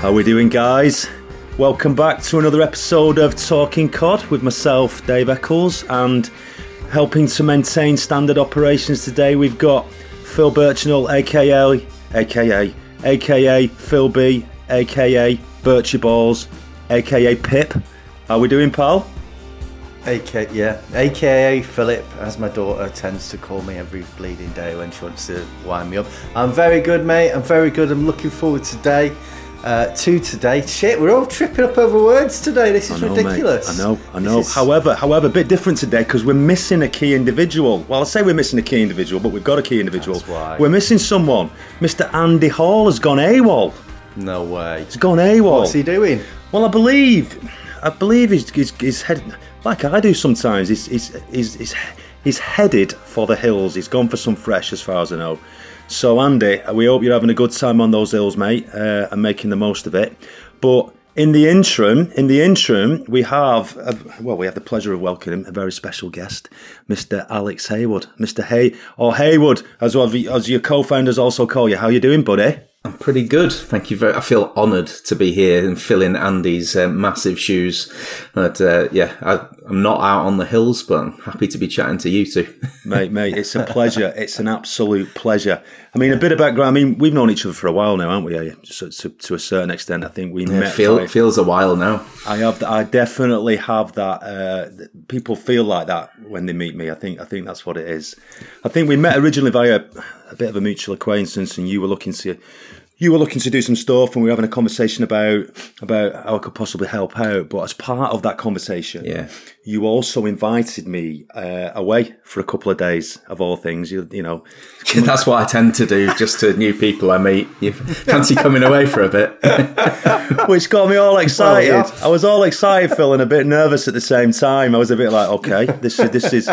How we doing, guys? Welcome back to another episode of Talking Cod with myself, Dave Eccles, and helping to maintain standard operations today. We've got Phil Birchnell, aka, aka, aka Phil B, aka Birchie Balls, aka Pip. How we doing, pal? AKA, yeah, AKA Philip, as my daughter tends to call me every bleeding day when she wants to wind me up. I'm very good, mate. I'm very good. I'm looking forward to today. Uh, to today. Shit, we're all tripping up over words today. This is I know, ridiculous. Mate. I know, I know. Is- However, however, a bit different today because we're missing a key individual. Well, I say we're missing a key individual, but we've got a key individual. That's why. We're missing someone. Mr. Andy Hall has gone AWOL. no way. He's gone AWOL. What's he doing? Well, I believe, I believe he's, he's, he's head, like I do sometimes. He's, he's, he's, he's, he's headed for the hills. He's gone for some fresh, as far as I know. So, Andy, we hope you're having a good time on those hills, mate, uh, and making the most of it. But in the interim, in the interim, we have, uh, well, we have the pleasure of welcoming a very special guest, Mr. Alex Haywood, Mr. Hay or Haywood, as well as your co-founders also call you. How you doing, buddy? I'm pretty good, thank you very. I feel honoured to be here and fill in Andy's uh, massive shoes. But uh, yeah, I, I'm not out on the hills, but I'm happy to be chatting to you two. mate, mate, it's a pleasure. It's an absolute pleasure. I mean, a bit of background. I mean, we've known each other for a while now, haven't we? So, to, to a certain extent, I think we It met. feel, feels a while now. I have. I definitely have that. Uh, people feel like that when they meet me. I think. I think that's what it is. I think we met originally via a bit of a mutual acquaintance, and you were looking to. You were looking to do some stuff, and we were having a conversation about about how I could possibly help out. But as part of that conversation, Yeah. you also invited me uh, away for a couple of days, of all things. You, you know, That's what I tend to do, just to new people I meet. You fancy coming away for a bit? which got me all excited. yeah. I was all excited, Phil, and a bit nervous at the same time. I was a bit like, okay, this is this is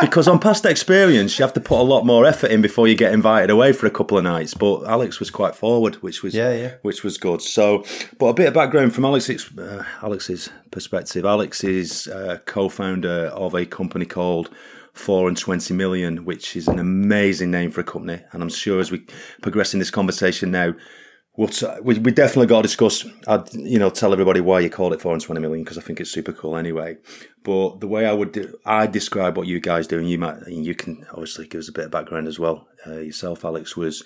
because on past experience, you have to put a lot more effort in before you get invited away for a couple of nights. But Alex was quite forward, which was Yeah, yeah. which was good. So, but a bit of background from Alex's uh, Alex's perspective. Alex is uh, co-founder of a company called. Four and twenty million, which is an amazing name for a company, and I'm sure as we progress in this conversation now, We'll t- we, we definitely got to discuss. I'd you know tell everybody why you called it four and twenty million because I think it's super cool anyway. But the way I would do, I describe what you guys do, and you might you can obviously give us a bit of background as well. Uh, yourself, Alex, was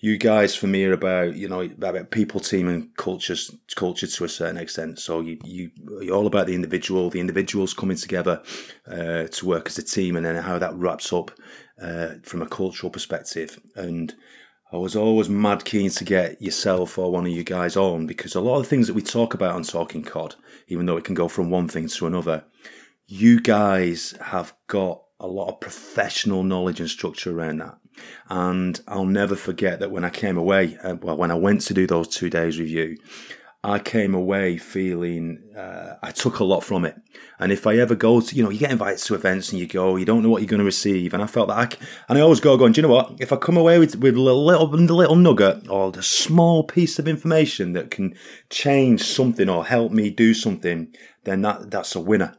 you guys for me are about you know about people, team, and cultures culture to a certain extent. So you you you're all about the individual, the individuals coming together uh, to work as a team, and then how that wraps up uh, from a cultural perspective and. I was always mad keen to get yourself or one of you guys on because a lot of the things that we talk about on Talking Cod, even though it can go from one thing to another, you guys have got a lot of professional knowledge and structure around that. And I'll never forget that when I came away, uh, well, when I went to do those two days with you, I came away feeling uh, I took a lot from it. And if I ever go to, you know, you get invited to events and you go, you don't know what you're going to receive. And I felt that I, and I always go going, do you know what? If I come away with, with a little, little, little nugget or a small piece of information that can change something or help me do something, then that, that's a winner.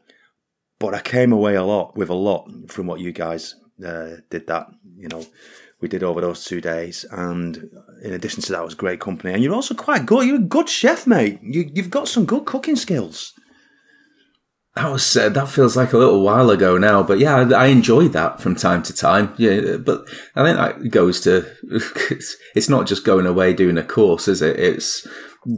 But I came away a lot with a lot from what you guys uh, did that, you know, we did over those two days. And in addition to that, was great company. And you're also quite good. You're a good chef, mate. You, you've got some good cooking skills. That was uh, that feels like a little while ago now, but yeah, I, I enjoyed that from time to time. Yeah, but I think that goes to it's not just going away doing a course, is it? It's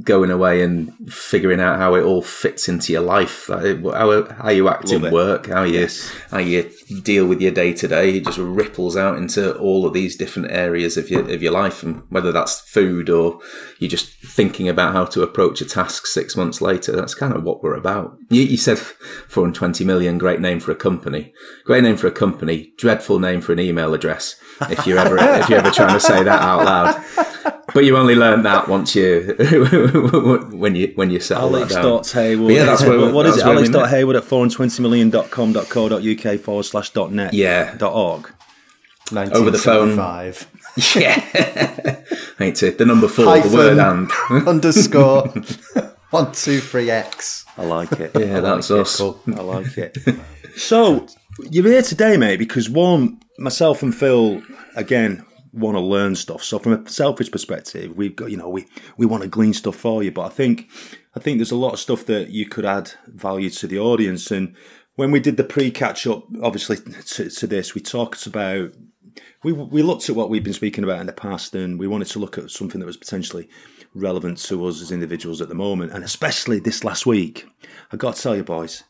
going away and figuring out how it all fits into your life, how, how you act Love in it. work, how you Yes. how you deal with your day to day. It just ripples out into all of these different areas of your of your life, and whether that's food or you're just thinking about how to approach a task six months later. That's kind of what we're about. You, you said 420 million, great name for a company, great name for a company, dreadful name for an email address. If you're ever if you're ever trying to say that out loud. But you only learn that once you when you when you settle that down. Alex.hayward. But yeah, that's where- what is it? that's where we met. Alex.hayward at 420million.com.co.uk forward slash dot net Yeah. dot org. Over the phone. Five. Yeah, ain't it? The number four, Hyphen. the word and. Underscore. One, two, three, X. I like it. Yeah, I that's like us. It. I like it. So you're here today, mate, because one, myself and Phil, again, want to learn stuff. So from a selfish perspective, we've got you know we we want to glean stuff for you. But I think I think there's a lot of stuff that you could add value to the audience. And when we did the pre catch up, obviously to, to this, we talked about we we looked at what we've been speaking about in the past, and we wanted to look at something that was potentially relevant to us as individuals at the moment, and especially this last week. I got to tell you, boys,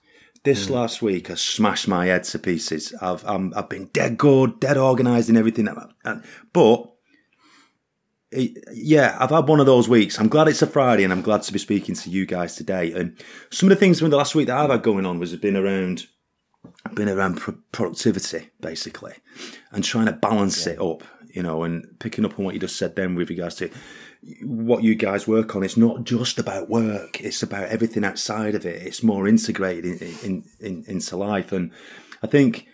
this mm. last week has smashed my head to pieces. I've i have been dead good, dead organised in everything, And, but yeah, I've had one of those weeks. I'm glad it's a Friday, and I'm glad to be speaking to you guys today. And some of the things from the last week that I've had going on was been around been around productivity basically and trying to balance yeah. it up you know and picking up on what you just said then with regards to what you guys work on it's not just about work it's about everything outside of it. It's more integrated in, in, in, into life. And i think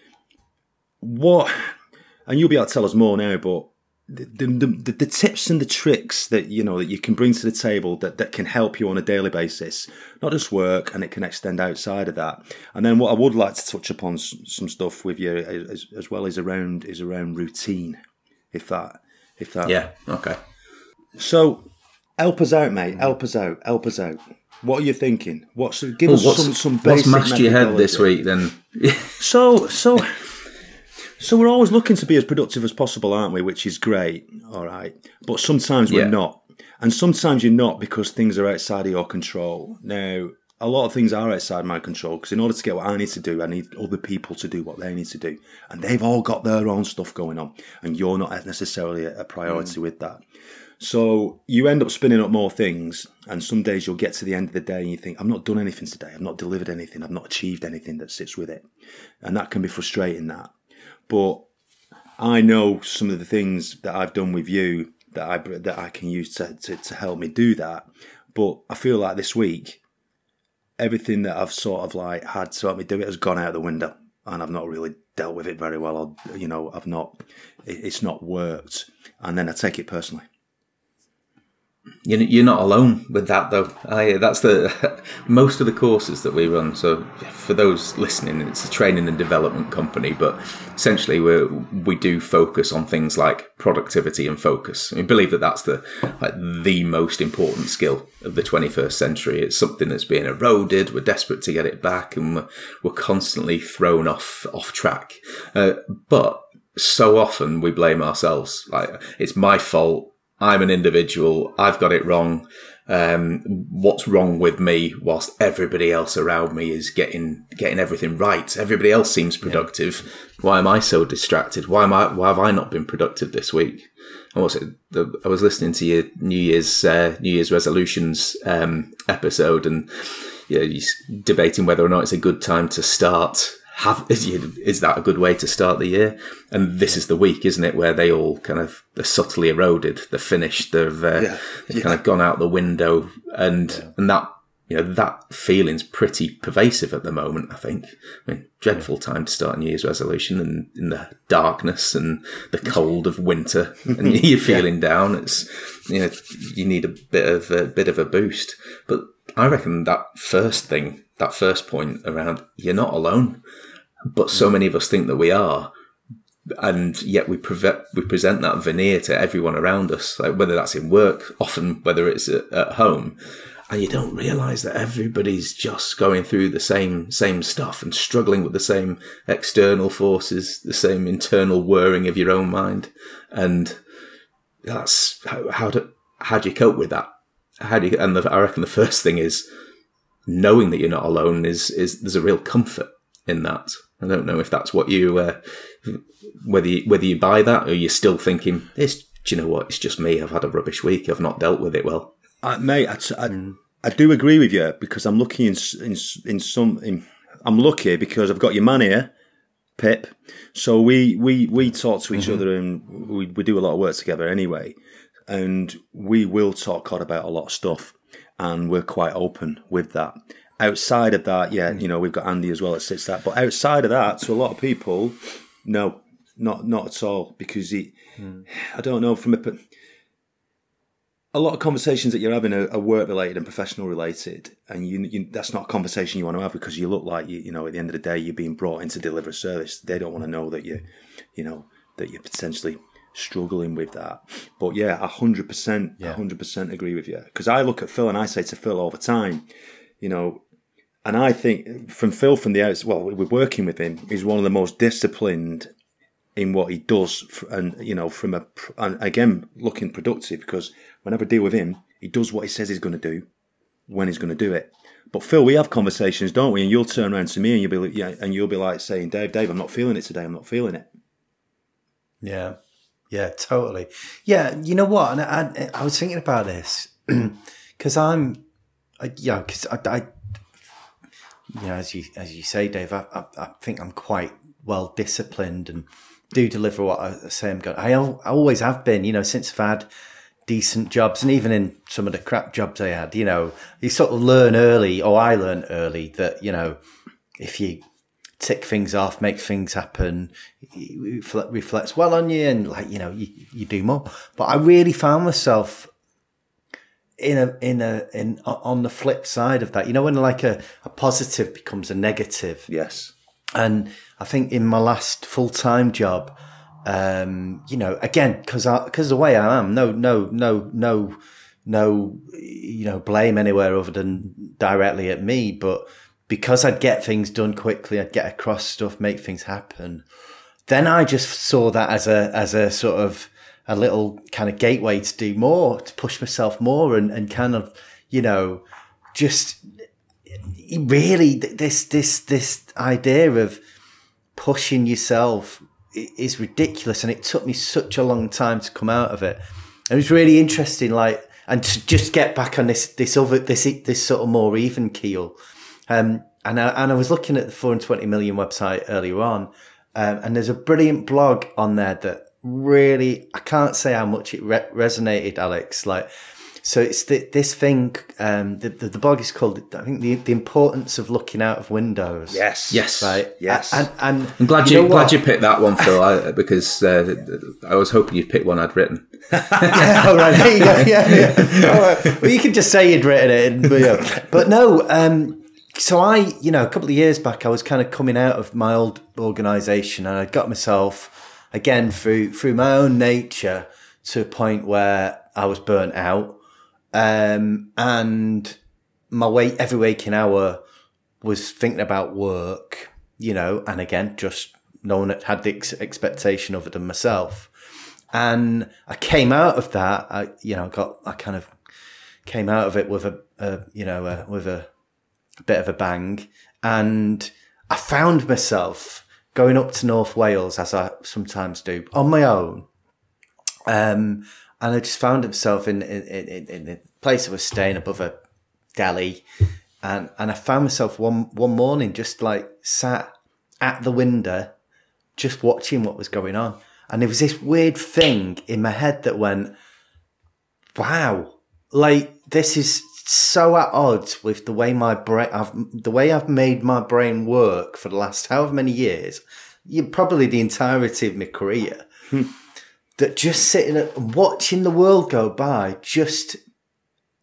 what and you'll be able to tell us more now but the, the, the, tips and the tricks that you know that you can bring to the table that, that can help you on a daily basis not just work and it can extend outside of that. And then what i would like to touch upon some stuff with you as, as well is around is around routine if that if that yeah okay so help us out mate. Help us out. Help us out. What are you thinking? What's give us some some basic what's mashed your head this week then? So so so we're always looking to be as productive as possible, aren't we? Which is great, all right. But sometimes we're not, and sometimes you're not because things are outside of your control. Now, a lot of things are outside my control because in order to get what I need to do, I need other people to do what they need to do, and they've all got their own stuff going on, and you're not necessarily a priority mm. with that. So you end up spinning up more things, and some days you'll get to the end of the day and you think, "I've not done anything today. I've not delivered anything. I've not achieved anything that sits with it," and that can be frustrating. That but I know some of the things that I've done with you that I that I can use to, to, to help me do that. But I feel like this week, everything that I've sort of like had to help me do it has gone out the window, and I've not really dealt with it very well. Or you know, I've not, it's not worked, and then I take it personally you're not alone with that though. I, that's the most of the courses that we run. So for those listening, it's a training and development company, but essentially we we do focus on things like productivity and focus. We believe that that's the like the most important skill of the 21st century. It's something that's being eroded. We're desperate to get it back, and we're, we're constantly thrown off off track. Uh, but so often we blame ourselves. Like it's my fault I'm an individual. I've got it wrong. Um, what's wrong with me whilst everybody else around me is getting getting everything right everybody else seems productive yeah. why am i so distracted why am i why have i not been productive this week and what's it the, i was listening to your new year's uh, new year's resolutions um, episode and yeah, you're debating whether or not it's a good time to start have is that a good way to start the year? And this is the week, isn't it, where they all kind of they're subtly eroded, they're finished, they've, uh, yeah. they've yeah. kind of gone out the window, and yeah. and that you know that feeling's pretty pervasive at the moment. I think. I mean, dreadful time to start a New Year's resolution, and in the darkness and the cold of winter, and you're feeling down. It's you know you need a bit of a bit of a boost, but I reckon that first thing, that first point around you're not alone but so many of us think that we are, and yet we, pre- we present that veneer to everyone around us, like whether that's in work, often whether it's at, at home, and you don't realize that everybody's just going through the same same stuff and struggling with the same external forces, the same internal whirring of your own mind, and that's how how do how do you cope with that? How do you? And the, I reckon the first thing is knowing that you're not alone is is there's a real comfort in that. I don't know if that's what you uh, whether you, whether you buy that or you're still thinking this. Do you know what? It's just me. I've had a rubbish week. I've not dealt with it well. Uh, mate, I, I, mm. I, do agree with you because I'm lucky in in, in some. In, I'm lucky because I've got your man here, Pip. So we we we talk to each mm-hmm. other and we, we do a lot of work together anyway, and we will talk about a lot of stuff, and we're quite open with that outside of that, yeah, you know, we've got Andy as well that sits that. But outside of that, to a lot of people, no, not not at all, because he, mm. I don't know, from a, a lot of conversations that you're having are, are work related and professional related, and you, you, that's not a conversation you want to have because you look like you, you know, at the end of the day, you're being brought in to deliver a service. They don't want to know that you, you know, that you're potentially struggling with that. But yeah, hundred percent, hundred percent agree with you. Because I look at Phil and I say to Phil all the time, you know, and I think from Phil from the outside, well, we're working with him. He's one of the most disciplined in what he does, and you know, from a and again looking productive because whenever I deal with him, he does what he says he's going to do when he's going to do it. But Phil, we have conversations, don't we? And you'll turn around to me and you'll be like, yeah, and you'll be like saying, Dave, Dave, I'm not feeling it today. I'm not feeling it. Yeah, yeah, totally. Yeah, you know what? And I, I was thinking about this because I'm, I, yeah, because I, I, know, as you as you say, Dave, I, I, I think I'm quite well disciplined and do deliver what I say I'm going. I, I always have been, you know, since I've had decent jobs and even in some of the crap jobs I had, you know, you sort of learn early, or I learned early that, you know, if you tick things off, make things happen, reflects well on you and like, you know, you, you do more. But I really found myself in a, in a, in, on the flip side of that, you know, when like a, a positive becomes a negative. Yes. And I think in my last full time job, um, you know, again, because because the way I am, no, no, no, no, no, you know, blame anywhere other than directly at me, but because I'd get things done quickly, I'd get across stuff, make things happen. Then I just saw that as a as a sort of a little kind of gateway to do more, to push myself more, and and kind of you know just really this this this idea of pushing yourself is ridiculous. And it took me such a long time to come out of it. It was really interesting like and to just get back on this this other this this sort of more even keel. Um, and I, and I was looking at the 420 million website earlier on um, and there's a brilliant blog on there that really I can't say how much it re- resonated Alex like so it's the, this thing. Um, the, the, the blog is called. I think the the importance of looking out of windows. Yes. Yes. Right. Yes. And, and I'm glad you, you glad you picked that one, Phil, I, because uh, I was hoping you'd pick one I'd written. yeah, all right. There you go. Yeah. yeah. All right. Well, you could just say you'd written it, but, yeah. but no. Um, so I, you know, a couple of years back, I was kind of coming out of my old organisation, and I got myself again through through my own nature to a point where I was burnt out um, and my wait every waking hour was thinking about work, you know, and again, just no one had the ex- expectation of it than myself. And I came out of that, I, you know, got, I kind of came out of it with a, a you know, a, with a, a bit of a bang. And I found myself going up to North Wales, as I sometimes do, on my own. Um, and I just found myself in in, in, in the place I was staying above a deli, and and I found myself one one morning just like sat at the window, just watching what was going on, and there was this weird thing in my head that went, "Wow, like this is." So at odds with the way my brain, I've, the way I've made my brain work for the last however many years, probably the entirety of my career. Hmm that just sitting and watching the world go by, just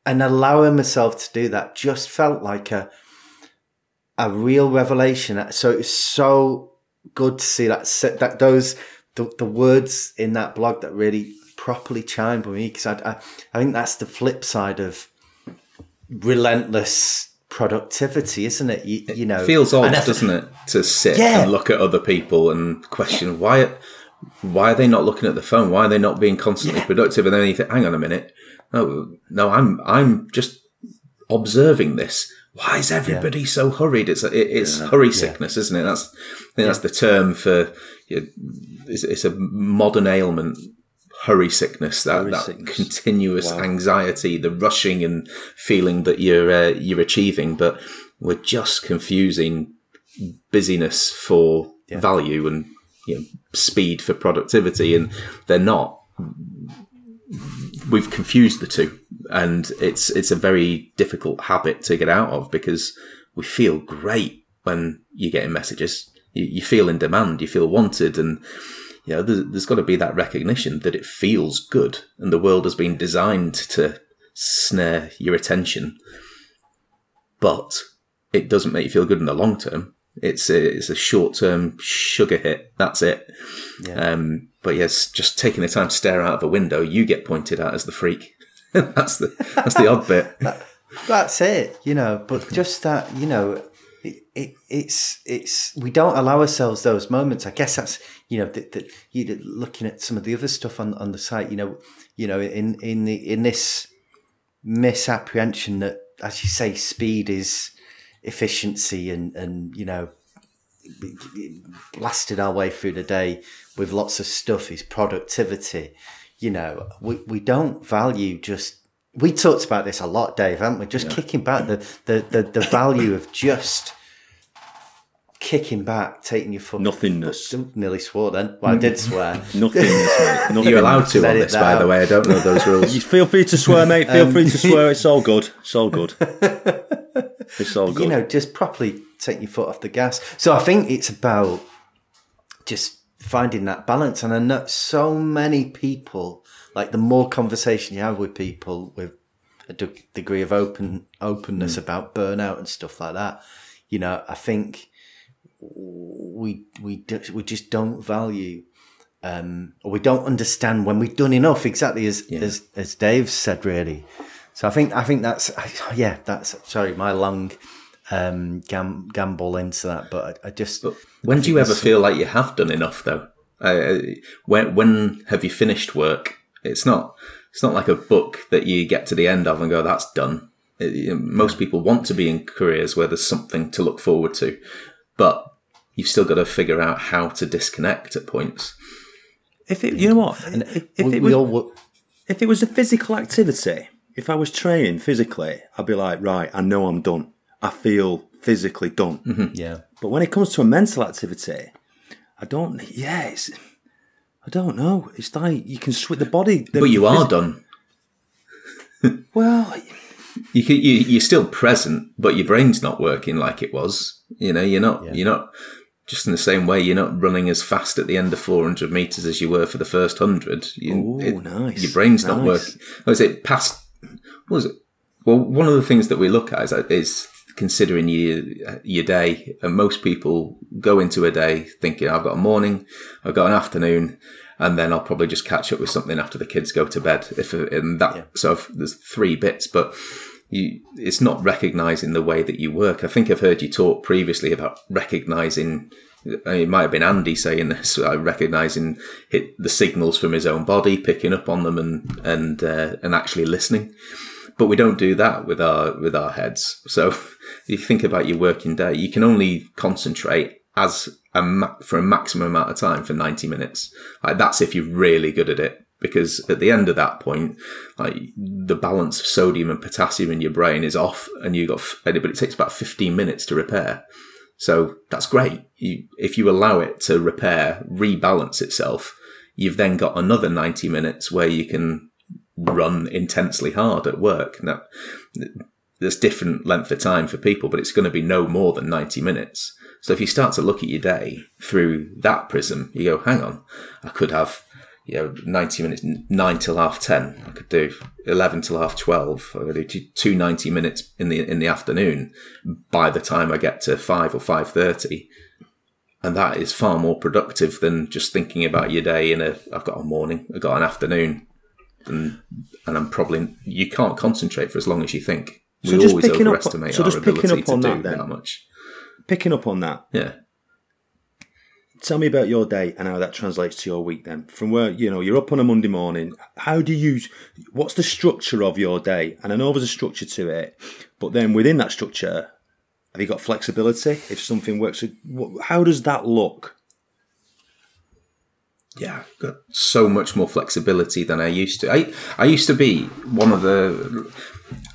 and allowing myself to do that, just felt like a a real revelation. So it's so good to see that that those the, the words in that blog that really properly chimed with me because I, I I think that's the flip side of relentless productivity, isn't it? You, you know, it feels odd, doesn't it, to sit yeah. and look at other people and question yeah. why why are they not looking at the phone? Why are they not being constantly yeah. productive? And then you think, hang on a minute. No, no, I'm, I'm just observing this. Why is everybody so hurried? It's, it, it's hurry sickness, isn't it? That's, I think that's the term for, it's, it's, a modern ailment. Hurry sickness, that, hurry that sickness. continuous wow. anxiety, the rushing and feeling that you're, uh, you're achieving. But we're just confusing busyness for value and you know, speed for productivity, and they're not. We've confused the two, and it's it's a very difficult habit to get out of because we feel great when you're getting messages. You, you feel in demand, you feel wanted, and you know there's, there's got to be that recognition that it feels good, and the world has been designed to snare your attention, but it doesn't make you feel good in the long term It's a, it's a short term sugar hit. That's it. Um, but yes, just taking the time to stare out of a window, you get pointed at as the freak. that's the that's the odd bit. That's it, you know. But just that, you know, it, it, it's it's we don't allow ourselves those moments. I guess that's you know that, that you looking at some of the other stuff on on the site. You know, you know in in the in this misapprehension that, as you say, speed is efficiency, and and you know, blasted our way through the day with lots of stuff is productivity. You know, we we don't value just we talked about this a lot, Dave, haven't we? Just yeah. kicking back the, the, the, the value of just kicking back, taking your foot. Nothingness. Nearly swore then. Well, I did swear. Nothingness, mate. You're allowed to on this, by out. the way. I don't know those rules. You feel free to swear, mate. Feel um, free to swear. It's all good. It's all good. It's all good. You know, just properly take your foot off the gas. So I think it's about just finding that balance. And I know so many people like the more conversation you have with people with a degree of open openness mm. about burnout and stuff like that, you know, I think we we we just don't value um, or we don't understand when we've done enough. Exactly as yeah. as as Dave said, really. So I think I think that's yeah that's sorry my long um, gam- gamble into that, but I, I just. But when do you ever feel like you have done enough though? Uh, when when have you finished work it's not it's not like a book that you get to the end of and go, "That's done." It, you know, most people want to be in careers where there's something to look forward to, but you've still got to figure out how to disconnect at points. If it, you know what, if, if it was, all, if it was a physical activity, if I was training physically, I'd be like, right, I know I'm done. I feel physically done. Mm-hmm. Yeah. But when it comes to a mental activity, I don't. Yeah, it's I don't know. It's like you can switch the body. The but you are done. well, you can, you you're still present, but your brain's not working like it was. You know, you're not yeah. you're not just in the same way. You're not running as fast at the end of 400 meters as you were for the first hundred. Oh, nice. Your brain's nice. not working. Was it past? What was it? Well, one of the things that we look at is, uh, is considering your your day. And most people go into a day thinking, "I've got a morning, I've got an afternoon, and then I'll probably just catch up with something after the kids go to bed." If in that, yeah. so if there's three bits, but you, it's not recognizing the way that you work. I think I've heard you talk previously about recognizing. I mean, It might have been Andy saying this, uh, recognizing hit the signals from his own body, picking up on them, and and uh, and actually listening but we don't do that with our with our heads. So you think about your working day, you can only concentrate as a ma- for a maximum amount of time for 90 minutes. Like that's if you're really good at it. Because at the end of that point, like the balance of sodium and potassium in your brain is off, and you got, but it takes about 15 minutes to repair. So that's great. You, if you allow it to repair, rebalance itself, you've then got another 90 minutes where you can run intensely hard at work. Now, there's different length of time for people, but it's going to be no more than 90 minutes. So if you start to look at your day through that prism, you go, hang on, I could have, you know, 90 minutes, nine till half 10. I could do 11 till half 12. I could do two 90 minutes in the, in the afternoon by the time I get to five or 5.30. And that is far more productive than just thinking about your day in a, I've got a morning, I've got an afternoon and and I'm probably you can't concentrate for as long as you think. We so just always picking overestimate up, so just picking up on that, then, that much. Picking up on that, yeah. Tell me about your day and how that translates to your week. Then, from where you know you're up on a Monday morning, how do you? What's the structure of your day? And I know there's a structure to it, but then within that structure, have you got flexibility? If something works, how does that look? yeah, got so much more flexibility than I used to. I I used to be one of the.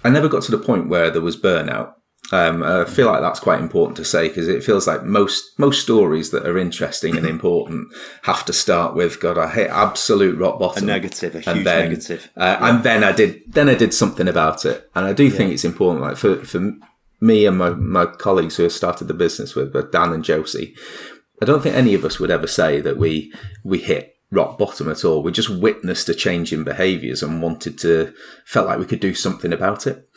I never got to the point where there was burnout. Um, I feel like that's quite important to say because it feels like most most stories that are interesting and important have to start with God, I hit absolute rock bottom, a negative, a huge and then, negative, uh, yeah. and then I did then I did something about it, and I do yeah. think it's important. Like for for me and my my colleagues who have started the business with, Dan and Josie, I don't think any of us would ever say that we we hit rock bottom at all. We just witnessed a change in behaviours and wanted to felt like we could do something about it.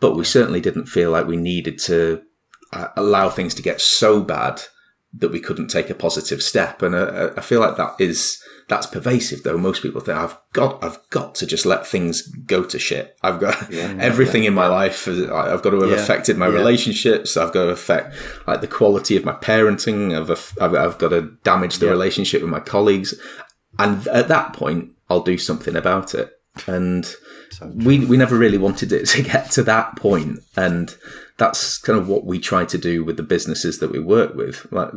But we certainly didn't feel like we needed to uh, allow things to get so bad that we couldn't take a positive step. And uh, I feel like that is that's pervasive though. Most people think I've got I've got to just let things go to shit. I've got yeah, everything yeah. in my life. I've got to have yeah, affected my relationships. I've got to affect like the quality of my parenting. I've I've, I've got to damage the relationship with my colleagues. And at that point, I'll do something about it. And so we we never really wanted it to get to that. And that's kind of what we try to do with the businesses that we work with. Like,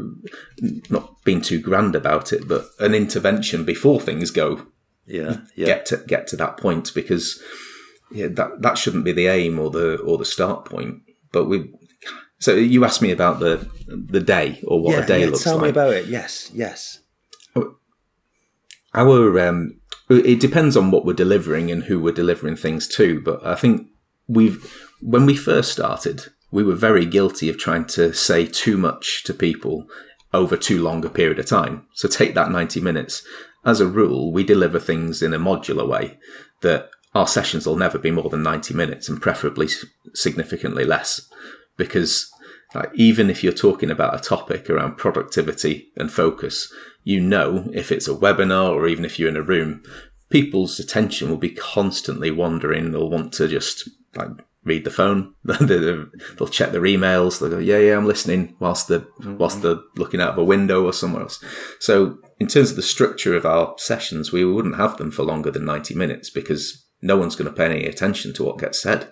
not being too grand about it, but an intervention before things go. Yeah, yeah. Get to get to that point because yeah, that that shouldn't be the aim or the or the start point. But we. So you asked me about the the day or what yeah, a day yeah, looks tell like. Tell me about it. Yes, yes. Our um, it depends on what we're delivering and who we're delivering things to. But I think we've when we first started, we were very guilty of trying to say too much to people over too long a period of time. So take that 90 minutes. As a rule, we deliver things in a modular way that our sessions will never be more than 90 minutes and preferably significantly less because like, even if you're talking about a topic around productivity and focus, you know if it's a webinar or even if you're in a room, people's attention will be constantly wandering. They'll want to just like read the phone. they'll check their emails. They'll go, yeah, yeah, I'm listening whilst they're, mm-hmm. whilst they're looking out of a window or somewhere else. So in terms of the structure of our sessions, we wouldn't have them for longer than 90 minutes because no one's going to pay any attention to what gets said.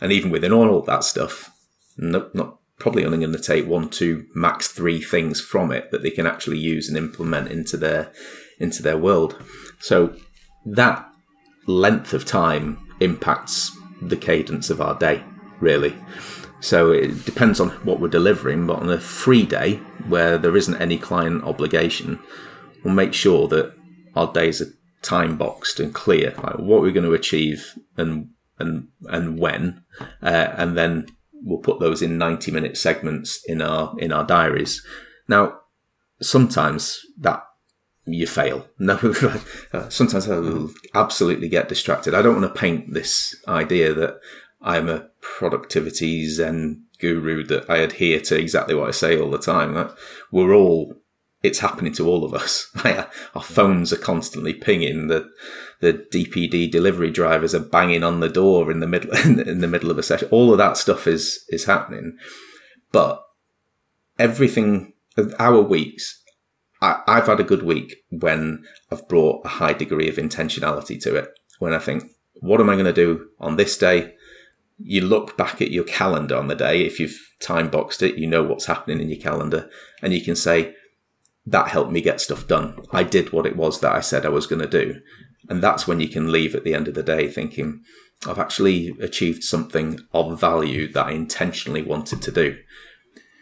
And even within all that stuff, no, not probably only going to take one, two, max three things from it that they can actually use and implement into their into their world. So that length of time impacts the cadence of our day, really. So it depends on what we're delivering, but on a free day where there isn't any client obligation, we'll make sure that our days are time boxed and clear, like what we're going to achieve and and and when, uh, and then we'll put those in ninety minute segments in our in our diaries. Now, sometimes that you fail. No, sometimes I will absolutely get distracted. I don't want to paint this idea that I'm a productivity zen guru that I adhere to exactly what I say all the time. That we're all, it's happening to all of us. Our phones are constantly pinging. The the DPD delivery drivers are banging on the door in the middle in the middle of a session. All of that stuff is is happening, but everything our weeks I, I've had a good week when I've brought a high degree of intentionality to it. When I think, what am I going to do on this day? You look back at your calendar on the day. If you've time boxed it, you know what's happening in your calendar, and you can say, that helped me get stuff done. I did what it was that I said I was going to do. And that's when you can leave at the end of the day thinking, I've actually achieved something of value that I intentionally wanted to do.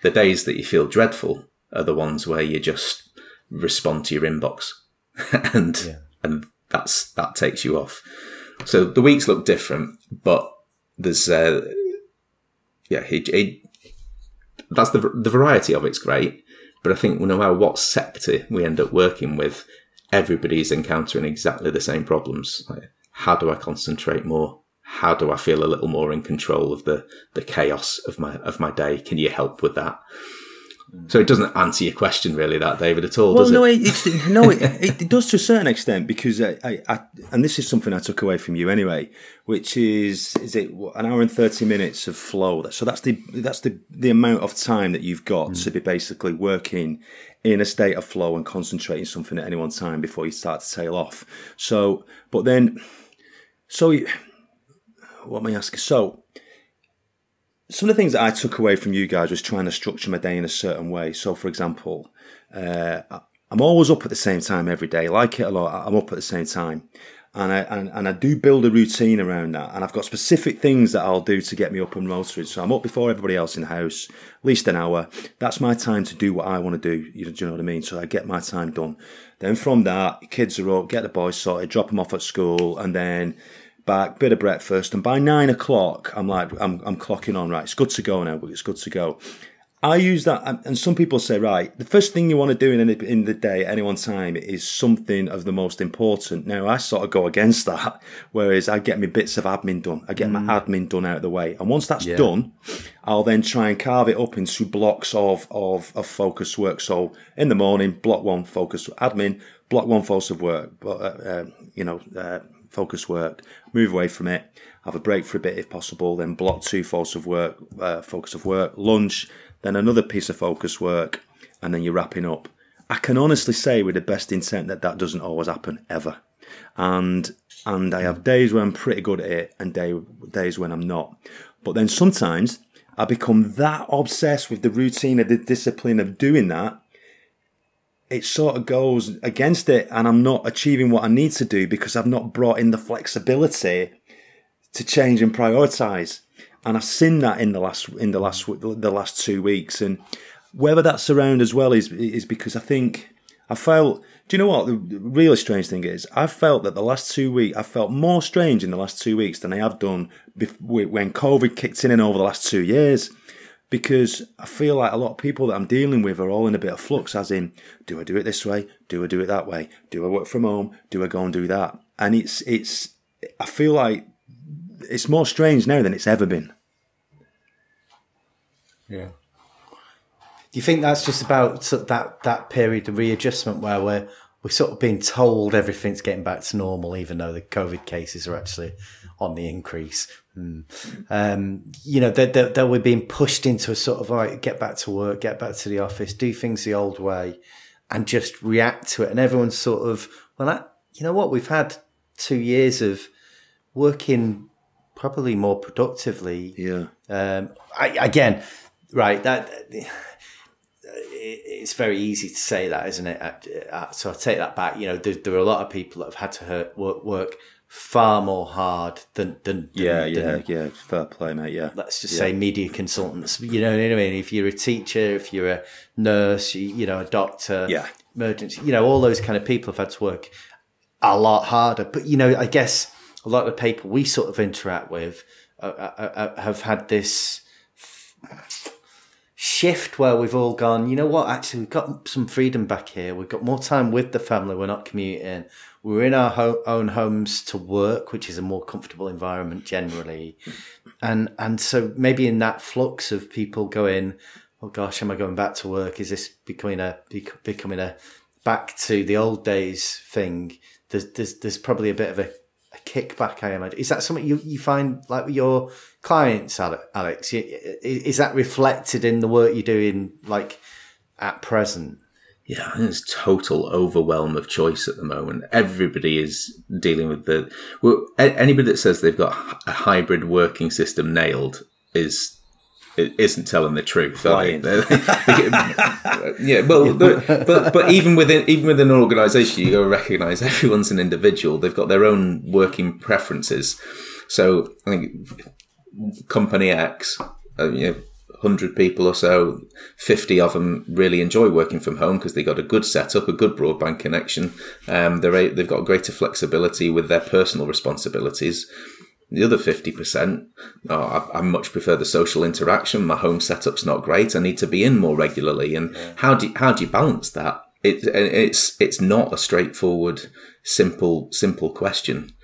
The days that you feel dreadful are the ones where you just respond to your inbox, and yeah. and that's that takes you off. So the weeks look different, but there's uh, yeah, it, it, that's the the variety of it's great. But I think no matter what sector we end up working with, everybody's encountering exactly the same problems. Like, how do I concentrate more? How do I feel a little more in control of the the chaos of my of my day? Can you help with that? So it doesn't answer your question really, that David, at all. Well, no, it? It's, no, it, it, does to a certain extent because I, I, I, and this is something I took away from you anyway, which is is it an hour and thirty minutes of flow. So that's the that's the the amount of time that you've got mm. to be basically working in a state of flow and concentrating something at any one time before you start to tail off. So, but then, so what am I asking? So some of the things that I took away from you guys was trying to structure my day in a certain way. So, for example, uh, I'm always up at the same time every day. Like it a lot. I'm up at the same time, and I and, and I do build a routine around that. And I've got specific things that I'll do to get me up and motivated. So I'm up before everybody else in the house, at least an hour. That's my time to do what I want to do. You know, do you know what I mean? So I get my time done. Then from that, kids are up, get the boys sorted, drop them off at school, and then back, bit of breakfast, and by nine o'clock, I'm like, I'm, I'm clocking on, right? It's good to go now, but it's good to go. I use that, and- some people say, right, the first thing you want to do in any, in the day at any one time is something of the most important. Now, I sort of go against that, whereas I get my bits of admin done. I get my admin done out of the way, and once that's done, I'll then try and carve it up into blocks of of, of focus work. So in the morning, block one focus admin, block one focus of work, but uh, uh, you know, uh, focus work. Move away from it. Have a break for a bit if possible. Then block two focus of work, uh, focus of work. Lunch then another piece of focus work, and then you're wrapping up. I can honestly say, with the best intent, that that doesn't always happen ever, and and I have days when I'm pretty good at it, and day, days when I'm not. But then sometimes I become that obsessed with the routine and the discipline of doing that. It sort of goes against it, and I'm not achieving what I need to do because I've not brought in the flexibility to change and prioritize and I've seen that in the last in the last the last two weeks, and whether that's around as well is is because I think I felt. Do you know what the really strange thing is? I felt that the last two weeks I felt more strange in the last two weeks than I have done when COVID kicked in and over the last two years. Because I feel like a lot of people that I'm dealing with are all in a bit of flux, as in, do I do it this way? Do I do it that way? Do I work from home? Do I go and do that? And it's it's I feel like it's more strange now than it's ever been. Yeah. Do you think that's just about that that period of readjustment where we're we're sort of being told everything's getting back to normal, even though the COVID cases are actually on the increase? Mm. Um, you know, that, that, that we're being pushed into a sort of like get back to work, get back to the office, do things the old way, and just react to it. And everyone's sort of well, that, you know what? We've had two years of working probably more productively. Yeah. Um, I, again, right. That it's very easy to say that, isn't it? So I take that back. You know, there, there, are a lot of people that have had to hurt, work, work far more hard than than, yeah, than, yeah, than, yeah. Fair play, mate. Yeah. Let's just yeah. say media consultants. You know what I mean? If you're a teacher, if you're a nurse, you, you know, a doctor, yeah, emergency. You know, all those kind of people have had to work a lot harder. But you know, I guess a lot of the people we sort of interact with uh, uh, uh, have had this shift where we've all gone, you know what, actually, we've got some freedom back here. We've got more time with the family. We're not commuting. We're in our ho- own homes to work, which is a more comfortable environment generally. And, and so maybe in that flux of people going, oh gosh, am I going back to work? Is this becoming a, becoming a back to the old days thing? There's, there's, there's probably a bit of a kickback, I imagine. Is that something you, you find like with your clients, Alex? Is that reflected in the work you're doing, like at present? Yeah, I think there's total overwhelm of choice at the moment. Everybody is dealing with the. Well, anybody that says they've got a hybrid working system nailed is it isn't telling the truth. yeah, well, but but even within even within an organisation, you got to recognise everyone's an individual. They've got their own working preferences. So I think company X, uh, you know, hundred people or so, fifty of them really enjoy working from home because they got a good setup, a good broadband connection. Um, they're they've got greater flexibility with their personal responsibilities. The other 50%, oh, I, I, much prefer the social interaction. My home setup's not great. I need to be in more regularly. And yeah. how do you, how do you balance that? It, it's it's not a straightforward, simple simple question.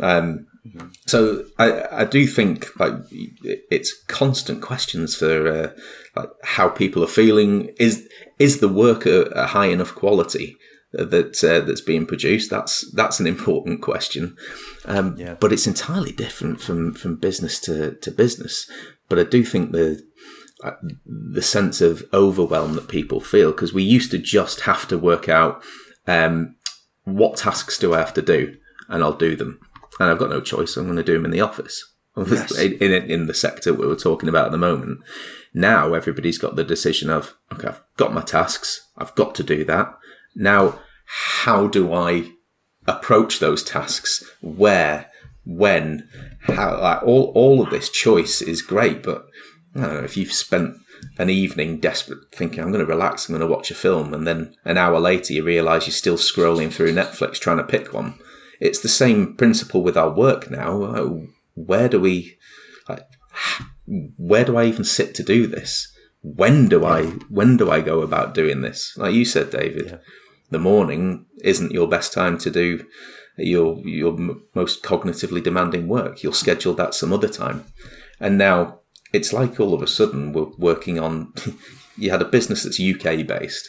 Um, mm-hmm. So I, I do think like it's constant questions for uh, like how people are feeling. Is is the work a, a high enough quality? That uh, that's being produced. That's that's an important question, um, yeah. but it's entirely different from from business to, to business. But I do think the uh, the sense of overwhelm that people feel because we used to just have to work out um, what tasks do I have to do, and I'll do them, and I've got no choice. I'm going to do them in the office. Yes. in, in, in the sector we were talking about at the moment. Now everybody's got the decision of okay, I've got my tasks, I've got to do that now, how do I approach those tasks? Where, when, how? Like all, all of this choice is great, but I don't know, if you've spent an evening desperate thinking I'm going to relax, I'm going to watch a film, and then an hour later you realise you're still scrolling through Netflix trying to pick one. It's the same principle with our work now. Uh, where do we, like, where do I even sit to do this? when do I when do I go about doing this? Like you said, David, yeah. The morning isn't your best time to do your your most cognitively demanding work. You'll schedule that some other time. And now it's like all of a sudden we're working on. you had a business that's UK based,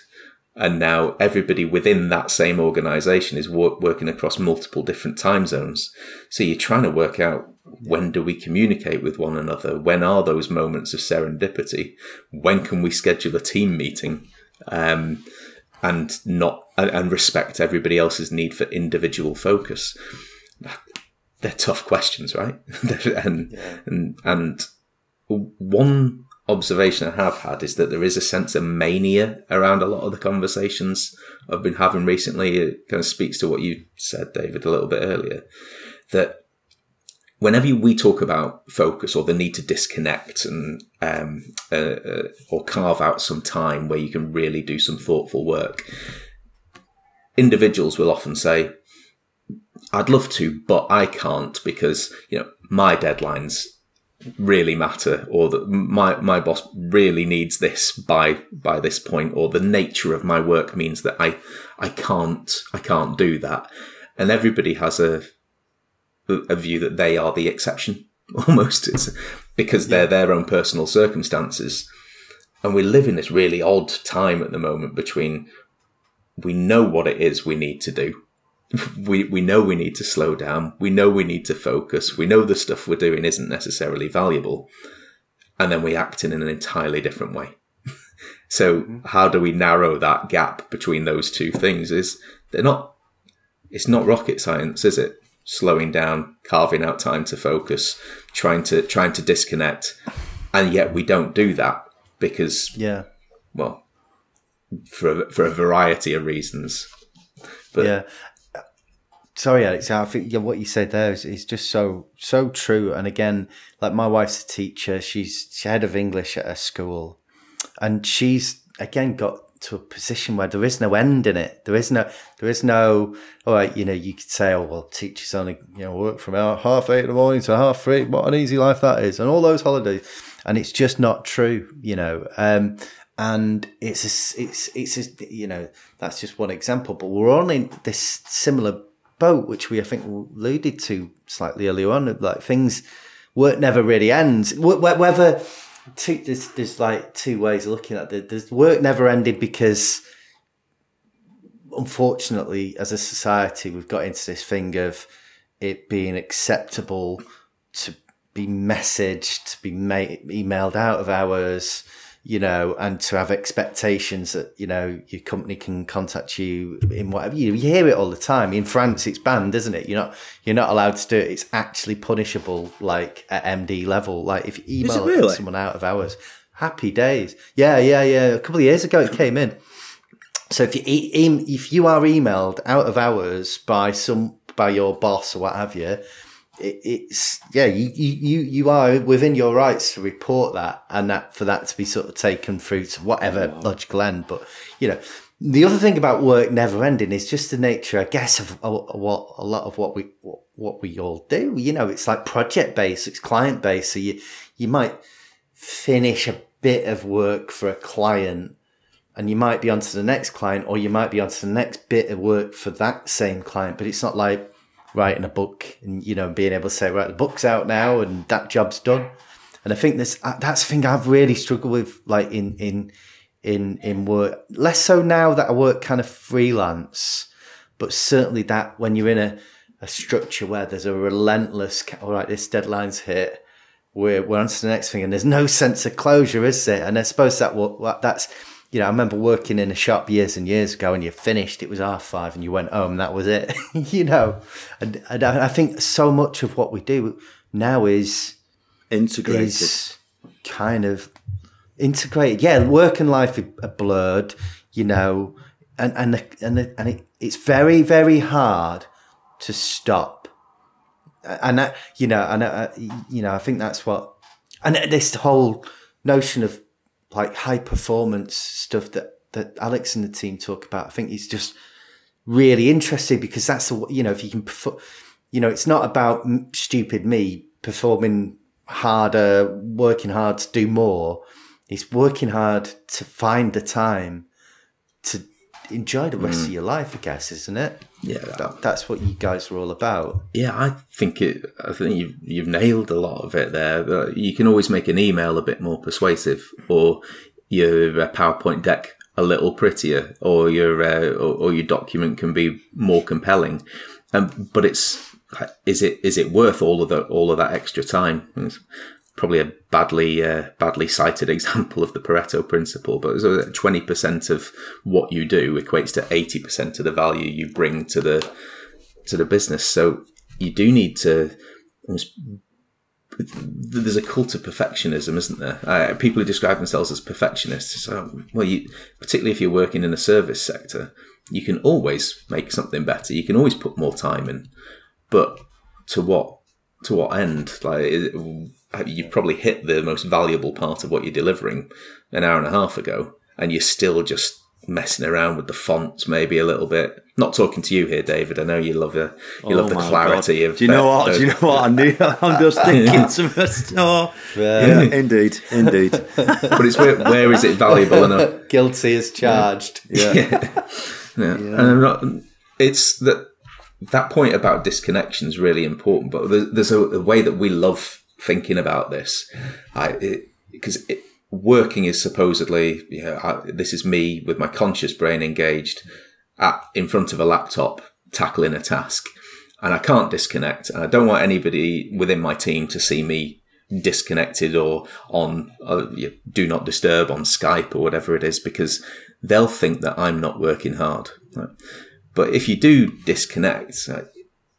and now everybody within that same organization is work, working across multiple different time zones. So you're trying to work out when do we communicate with one another? When are those moments of serendipity? When can we schedule a team meeting? Um, and not and respect everybody else's need for individual focus. They're tough questions, right? and, yeah. and and one observation I have had is that there is a sense of mania around a lot of the conversations I've been having recently. It kind of speaks to what you said, David, a little bit earlier. That whenever we talk about focus or the need to disconnect and um, uh, uh, or carve out some time where you can really do some thoughtful work, individuals will often say, "I'd love to, but I can't because you know my deadlines really matter, or that my my boss really needs this by by this point, or the nature of my work means that I I can't I can't do that." And everybody has a a view that they are the exception almost. It's because they're their own personal circumstances. And we live in this really odd time at the moment between we know what it is we need to do. We we know we need to slow down. We know we need to focus. We know the stuff we're doing isn't necessarily valuable. And then we act in an entirely different way. So mm-hmm. how do we narrow that gap between those two things is they're not it's not rocket science is it? Slowing down, carving out time to focus, trying to trying to disconnect, and yet we don't do that because yeah, well, for a, for a variety of reasons. But yeah. Sorry, Alex. I think yeah, what you said there is, is just so so true. And again, like my wife's a teacher. She's, she's head of English at a school, and she's again got to a position where there is no end in it. There is no, there is no, all right, you know, you could say, oh, well, teachers only, you know, work from half eight in the morning to half three. What an easy life that is. And all those holidays. And it's just not true, you know. Um, and it's, a, it's, it's, a, you know, that's just one example, but we're on in this similar boat, which we, I think, alluded to slightly earlier on, like things work never really ends. Whether, two there's there's like two ways of looking at it. there's work never ended because unfortunately as a society we've got into this thing of it being acceptable to be messaged, to be made, emailed out of hours, you know, and to have expectations that, you know, your company can contact you in whatever you, you hear it all the time. In France it's banned, isn't it? You're not you're not allowed to do it. It's actually punishable like at MD level. Like if you email really? someone out of hours. Happy days. Yeah, yeah, yeah. A couple of years ago it came in. So if you e- if you are emailed out of hours by some by your boss or what have you, it, it's yeah, you, you you are within your rights to report that, and that for that to be sort of taken through to whatever oh, wow. logical end. But you know, the other thing about work never ending is just the nature, I guess, of what a lot of what we what we all do. You know, it's like project based, it's client based. So you you might finish a bit of work for a client and you might be onto the next client or you might be onto the next bit of work for that same client but it's not like writing a book and you know being able to say right the book's out now and that job's done. And i think this uh, that's the thing i've really struggled with like in in in in work. Less so now that i work kind of freelance but certainly that when you're in a, a structure where there's a relentless all right this deadline's hit. We're, we're on to the next thing and there's no sense of closure is there? And i suppose that what that's you know, I remember working in a shop years and years ago, and you finished. It was half five, and you went home. That was it. you know, and, and, I think so much of what we do now is integrated, is kind of integrated. Yeah, work and life are blurred. You know, and and the, and the, and it, it's very very hard to stop. And that, you know, and uh, you know, I think that's what, and this whole notion of like high performance stuff that that Alex and the team talk about. I think it's just really interesting because that's the you know if you can perform, you know it's not about stupid me performing harder, working hard to do more. it's working hard to find the time to enjoy the rest of your life. I guess, isn't it? Yeah, That, that's what you guys are all about. Yeah, I think it. I think you've you've nailed a lot of it there. But You can always make an email a bit more persuasive, or your uh, PowerPoint deck a little prettier, or your uh, or, or your document can be more compelling. Um, but it's is it is it worth all of the all of that extra time? It's probably a badly uh, badly cited example of the Pareto principle, but twenty percent of what you do equates to eighty percent of the value you bring to the to the business. So you do need to. There's a cult of perfectionism, isn't there? Uh, people who describe themselves as perfectionists. So, well, you, particularly if you're working in a service sector, you can always make something better. You can always put more time in, but to what to what end? Like it- you've probably hit the most valuable part of what you're delivering an hour and a half ago, and you're still just messing around with the fonts maybe a little bit. Not talking to you here, David. I know you love the you love the Oh clarity God. of. Do you know uh, what? those- Do you know what? I knew. I'm just thinking to myself. oh, Yeah, indeed, indeed. but it's where, where is it valuable enough? Guilty as charged. Yeah, Yeah. And I'm not, it's that that point about disconnection is really important. But there- there's a, a way that we love thinking about this, I because working is supposedly, you know, I, this is me with my conscious brain engaged at in front of a laptop tackling a task, and I can't disconnect. And I don't want anybody within my team to see me disconnected or on uh, do not disturb on Skype or whatever it is because they'll think that I'm not working hard. Right? But if you do disconnect, uh,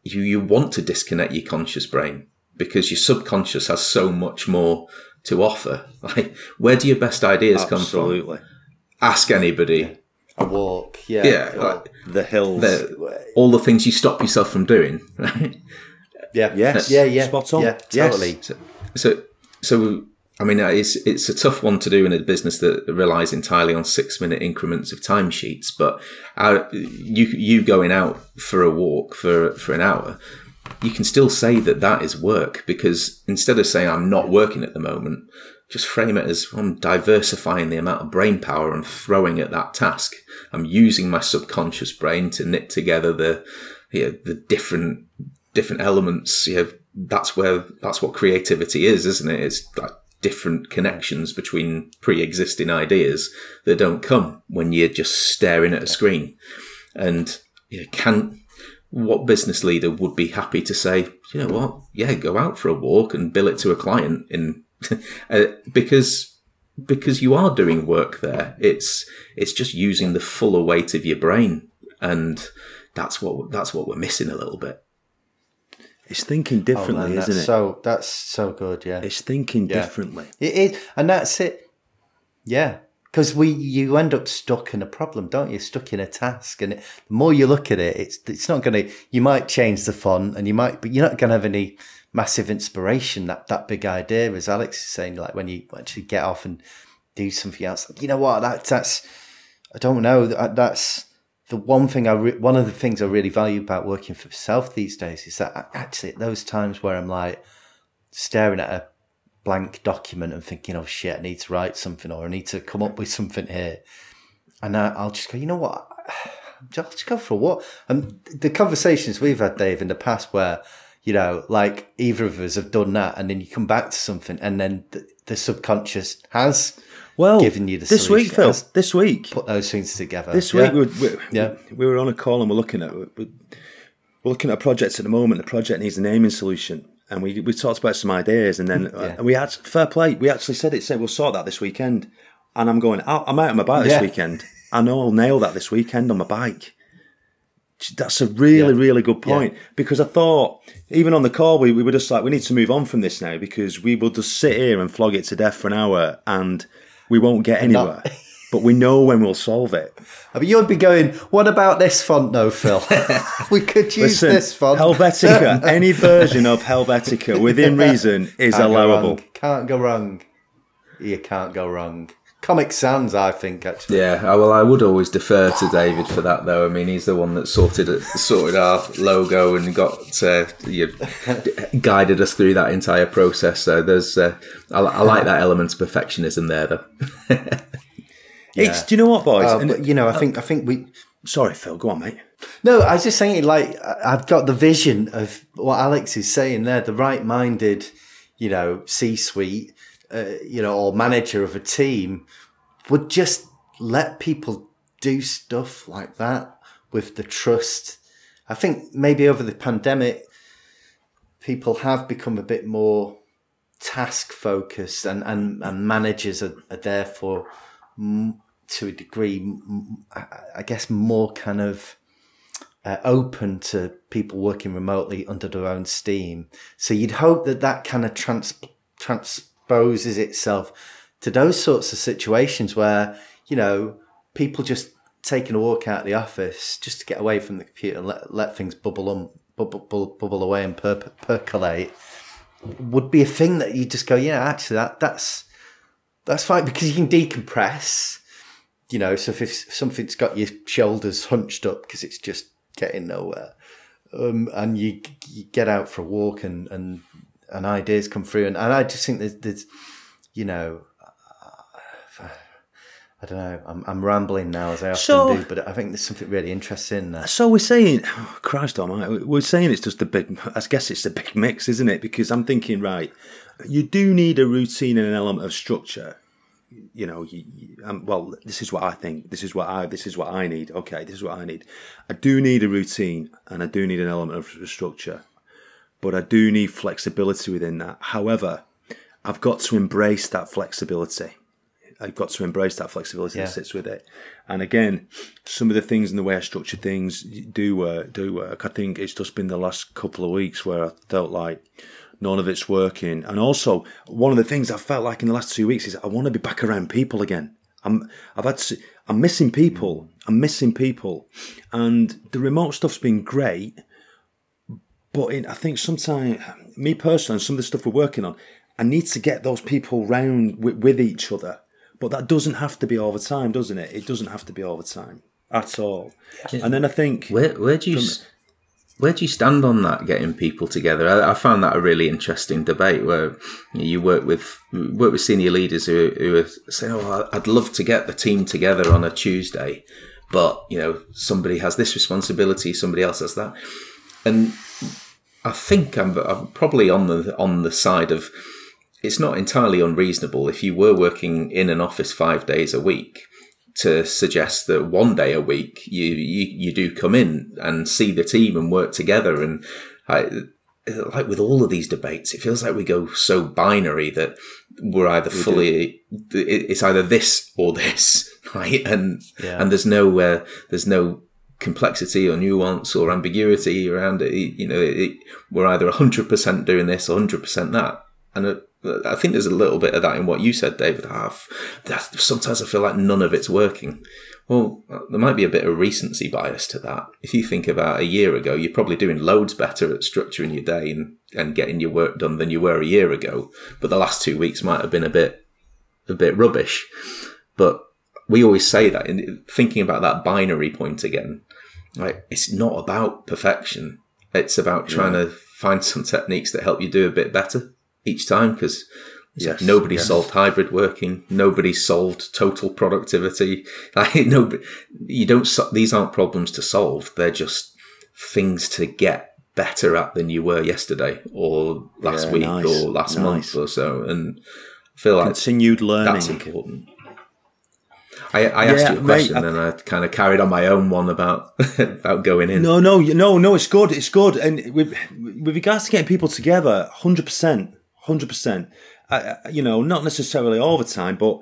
you you want to disconnect your conscious brain because your subconscious has so much more to offer. Like, where do your best ideas come from? absolutely. Ask anybody. A walk. Yeah. Yeah, like, The hills. the- all the things you stop yourself from doing. Right? yeah. Yes. Yeah. Yeah. Spot on. Yeah. Yes. Totally. So, so I mean, it's it's a tough one to do in a business that relies entirely on six minute increments of timesheets. But uh, you you going out for a walk for for an hour, you can still say that that is work because instead of saying I'm not working at the moment, just frame it as I'm diversifying the amount of brain power I'm throwing at that task. I'm using my subconscious brain to knit together the you know, the different different elements. You know, that's where that's what creativity is, isn't it? It's like different connections between pre-existing ideas that don't come when you're just staring at a screen. And you know, can what business leader would be happy to say, you know what, yeah, go out for a walk and bill it to a client in uh, because because you are doing work there. It's it's just using the fuller weight of your brain, and that's what that's what we're missing a little bit. It's thinking Oh, differently, man, isn't it? So that's so good. Yeah. it's thinking Yeah. differently. It is, and that's it. Yeah, because we you end up stuck in a problem, don't you? Stuck in a task, and the more you look at it, it's it's not going to. You might change the font, and you might, but you're not going to have any massive inspiration. That that big idea, as Alex is saying, like when you actually get off and do something else. You know what? That that's I don't know. That, uh, that's the one thing I re- one of the things I really value about working for myself these days is that actually at those times where I'm like staring at a blank document and thinking, oh shit, I need to write something or I need to come up with something here. And I, I'll just go, you know what? I'll just go for a walk. And the conversations we've had, Dave, in the past where, you know, like either of us have done that and then you come back to something and then the, the subconscious has Well, given you the this solution, week, Phil. This week, put those things together. This Yeah. week, we, we, Yeah. we were on a call and we're looking at we're, we're looking at projects at the moment. The project needs a naming solution, and we we talked about some ideas, and then uh, we had fair play. We actually said it. Said we'll sort that this weekend, and I'm going. out- I'm out on my bike this Yeah. weekend. I know I'll nail that this weekend on my bike. That's a really, Yeah. really good point because I thought even on the call we, we were just like we need to move on from this now because we will just sit here and flog it to death for an hour and we won't get anywhere. But we know when we'll solve it. I mean, you'd be going, what about this font, though, Phil? we could use Listen, this font. Helvetica, any version of Helvetica within reason is Can't allowable. wrong. Can't go wrong. You can't go wrong. Comic Sans, I think, actually. Yeah, well, I would always defer to David for that, though. I mean, he's the one that sorted it, sorted our logo and got uh, you guided us through that entire process. So there's, uh, I, I, like that element of perfectionism there, though. Yeah. It's, do you know what, boys? Uh, but, you know, I think I think we. Sorry, Phil. Go on, mate. No, I was just saying, like, I've got the vision of what Alex is saying there. The right-minded, you know, C-suite uh, you know, or manager of a team would just let people do stuff like that with the trust. I think maybe over the pandemic, people have become a bit more task focused and, and, and managers are, are therefore to a degree, I guess, more kind of uh, open to people working remotely under their own steam. So you'd hope that that kind of trans, trans exposes itself to those sorts of situations where, you know, people just taking a walk out of the office just to get away from the computer and let, let things bubble on, bubble, bubble, bubble away and per, percolate would be a thing that you just go, yeah, actually that that's that's fine because you can decompress. You know, so if, something's got your shoulders hunched up because it's just getting nowhere, um, and you you get out for a walk and and and ideas come through. And, and I just think there's, there's you know, I don't know. I'm, I'm rambling now as I often so, do, but I think there's something really interesting there. So we're saying, oh, Christ Almighty, we're saying it's just a big. I guess it's a big mix, isn't it? Because I'm thinking, right, you do need a routine and an element of structure. You know, you, you, um, well, this is what I think. This is what I. This is what I need. Okay, this is what I need. I do need a routine, and I do need an element of structure but I do need flexibility within that. However, I've got to embrace that flexibility. I've got to embrace that flexibility yeah. that sits with it. And again, some of the things and the way I structure things do work. Do work. I think it's just been the last couple of weeks where I felt like none of it's working. And also, one of the things I felt like in the last two weeks is I want to be back around people again. I'm I've had to, I'm missing people. I'm missing people, and the remote stuff's been great but in, I think sometimes, me personally, and some of the stuff we're working on, I need to get those people round with, with each other. But that doesn't have to be all the time, doesn't it? It doesn't have to be all the time at all. And then I think where where do you from, where do you stand on that getting people together? I, I found that a really interesting debate where you work with work with senior leaders who who are saying, "Oh, I'd love to get the team together on a Tuesday, but you know somebody has this responsibility, somebody else has that," and I think I'm, I'm probably on the on the side of it's not entirely unreasonable if you were working in an office five days a week to suggest that one day a week you, you, you do come in and see the team and work together. And I, like with all of these debates, it feels like we go so binary that we're either we fully, do. it's either this or this, right? And, yeah. and there's no, uh, there's no complexity or nuance or ambiguity around it. You know, it, we're either 100% doing this or 100% that. And uh, I think there's a little bit of that in what you said, David. Half. Sometimes I feel like none of it's working. Well, there might be a bit of recency bias to that. If you think about a year ago, you're probably doing loads better at structuring your day and, and getting your work done than you were a year ago. But the last two weeks might have been a bit, a bit rubbish. But we always say that in thinking about that binary point again, like it's not about perfection. It's about trying yeah. to find some techniques that help you do a bit better each time because yes, nobody yes. solved hybrid working. Nobody solved total productivity. Like no, you don't. These aren't problems to solve. They're just things to get better at than you were yesterday or last yeah, week nice. or last nice. month or so. And I feel like continued learning that's important. I, I asked yeah, you a question mate, and I kind of carried on my own one about about going in. No, no, no, no. It's good. It's good. And with with regards to getting people together, hundred percent, hundred percent. You know, not necessarily all the time, but